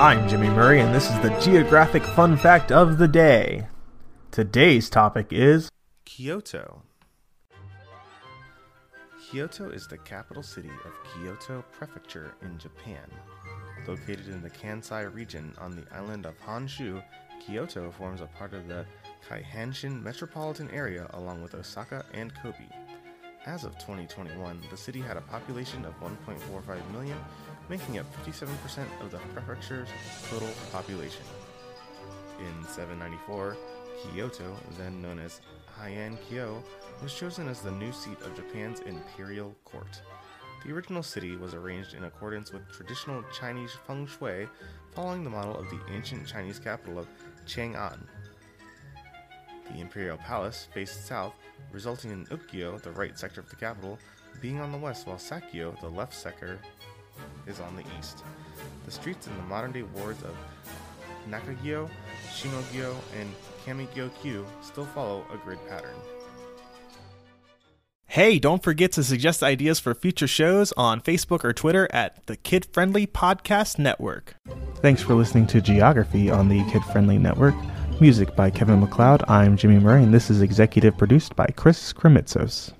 I'm Jimmy Murray, and this is the Geographic Fun Fact of the Day. Today's topic is Kyoto. Kyoto is the capital city of Kyoto Prefecture in Japan. Located in the Kansai region on the island of Honshu, Kyoto forms a part of the Keihanshin metropolitan area along with Osaka and Kobe. As of 2021, the city had a population of 1.45 million, making up 57% of the prefecture's total population. In 794, Kyoto, then known as Heian-kyo, was chosen as the new seat of Japan's imperial court. The original city was arranged in accordance with traditional Chinese feng shui, following the model of the ancient Chinese capital of Chang'an. The imperial palace faced south, resulting in Ukyo, the right sector of the capital, being on the west, while Sakyo, the left sector, is on the east. The streets in the modern day wards of Nakagyo, Shimogyo, and Kamigyo-ku still follow a grid pattern. Hey, don't forget to suggest ideas for future shows on Facebook or Twitter at the Kid Friendly Podcast Network. Thanks for listening to Geography on the Kid Friendly Network. Music by Kevin MacLeod. I'm Jimmy Murray, and this is executive produced by Chris Krimitsos.